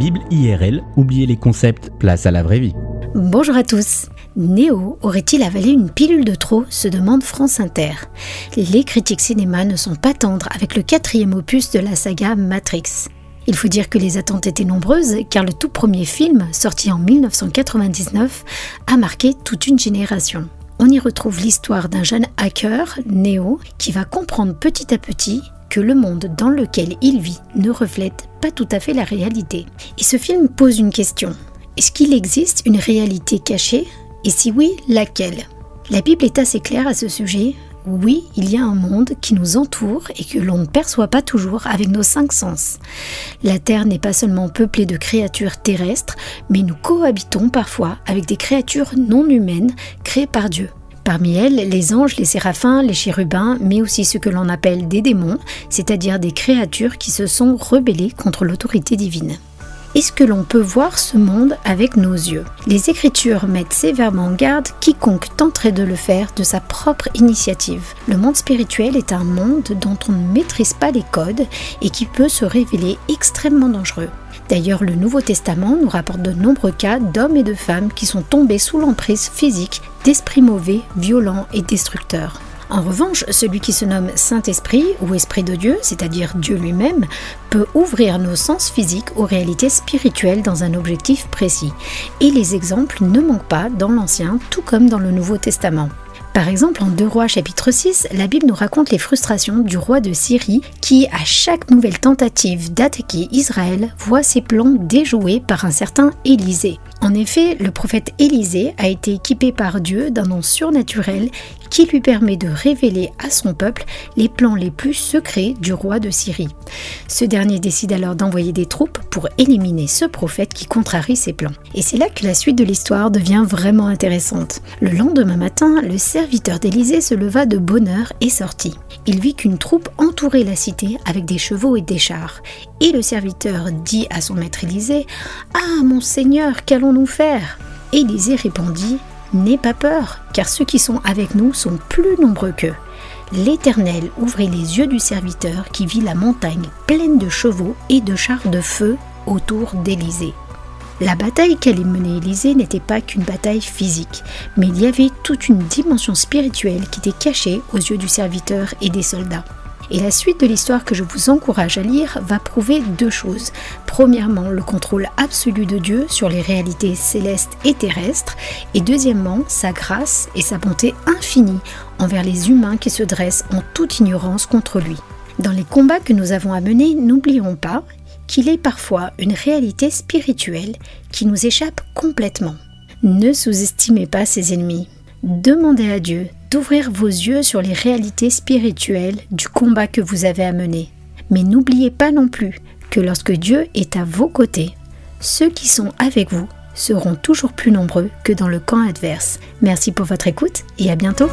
Bible IRL, oubliez les concepts, place à la vraie vie. Bonjour à tous. Néo aurait-il avalé une pilule de trop se demande France Inter. Les critiques cinéma ne sont pas tendres avec le quatrième opus de la saga Matrix. Il faut dire que les attentes étaient nombreuses car le tout premier film, sorti en 1999, a marqué toute une génération. On y retrouve l'histoire d'un jeune hacker, Neo, qui va comprendre petit à petit que le monde dans lequel il vit ne reflète pas tout à fait la réalité. Et ce film pose une question. Est-ce qu'il existe une réalité cachée? Et si oui, laquelle? La Bible est assez claire à ce sujet. Oui, il y a un monde qui nous entoure et que l'on ne perçoit pas toujours avec nos cinq sens. La Terre n'est pas seulement peuplée de créatures terrestres, mais nous cohabitons parfois avec des créatures non humaines créées par Dieu. Parmi elles, les anges, les séraphins, les chérubins, mais aussi ce que l'on appelle des démons, c'est-à-dire des créatures qui se sont rebellées contre l'autorité divine. Est-ce que l'on peut voir ce monde avec nos yeux? Les Écritures mettent sévèrement en garde quiconque tenterait de le faire de sa propre initiative. Le monde spirituel est un monde dont on ne maîtrise pas les codes et qui peut se révéler extrêmement dangereux. D'ailleurs, le Nouveau Testament nous rapporte de nombreux cas d'hommes et de femmes qui sont tombés sous l'emprise physique d'esprits mauvais, violents et destructeurs. En revanche, celui qui se nomme Saint-Esprit ou Esprit de Dieu, c'est-à-dire Dieu lui-même, peut ouvrir nos sens physiques aux réalités spirituelles dans un objectif précis. Et les exemples ne manquent pas dans l'Ancien tout comme dans le Nouveau Testament. Par exemple, en 2 Rois chapitre 6, la Bible nous raconte les frustrations du roi de Syrie qui, à chaque nouvelle tentative d'attaquer Israël, voit ses plans déjoués par un certain Élisée. En effet, le prophète Élisée a été équipé par Dieu d'un nom surnaturel qui lui permet de révéler à son peuple les plans les plus secrets du roi de Syrie. Ce dernier décide alors d'envoyer des troupes pour éliminer ce prophète qui contrarie ses plans. Et c'est là que la suite de l'histoire devient vraiment intéressante. Le lendemain matin, le serviteur d'Élisée se leva de bonne heure et sortit. Il vit qu'une troupe entourait la cité avec des chevaux et des chars. Et le serviteur dit à son maître Élisée Ah, mon Seigneur, qu'allons-nous faire? Élisée répondit N'aie pas peur, car ceux qui sont avec nous sont plus nombreux qu'eux. L'Éternel ouvrit les yeux du serviteur qui vit la montagne pleine de chevaux et de chars de feu autour d'Élysée. La bataille qu'allait mener Élysée n'était pas qu'une bataille physique, mais il y avait toute une dimension spirituelle qui était cachée aux yeux du serviteur et des soldats. Et la suite de l'histoire que je vous encourage à lire va prouver deux choses. Premièrement, le contrôle absolu de Dieu sur les réalités célestes et terrestres. Et deuxièmement, sa grâce et sa bonté infinie envers les humains qui se dressent en toute ignorance contre lui. Dans les combats que nous avons à mener, n'oublions pas qu'il est parfois une réalité spirituelle qui nous échappe complètement. Ne sous-estimez pas ses ennemis. Demandez à Dieu d'ouvrir vos yeux sur les réalités spirituelles du combat que vous avez à mener. Mais n'oubliez pas non plus que lorsque Dieu est à vos côtés, ceux qui sont avec vous seront toujours plus nombreux que dans le camp adverse. Merci pour votre écoute et à bientôt.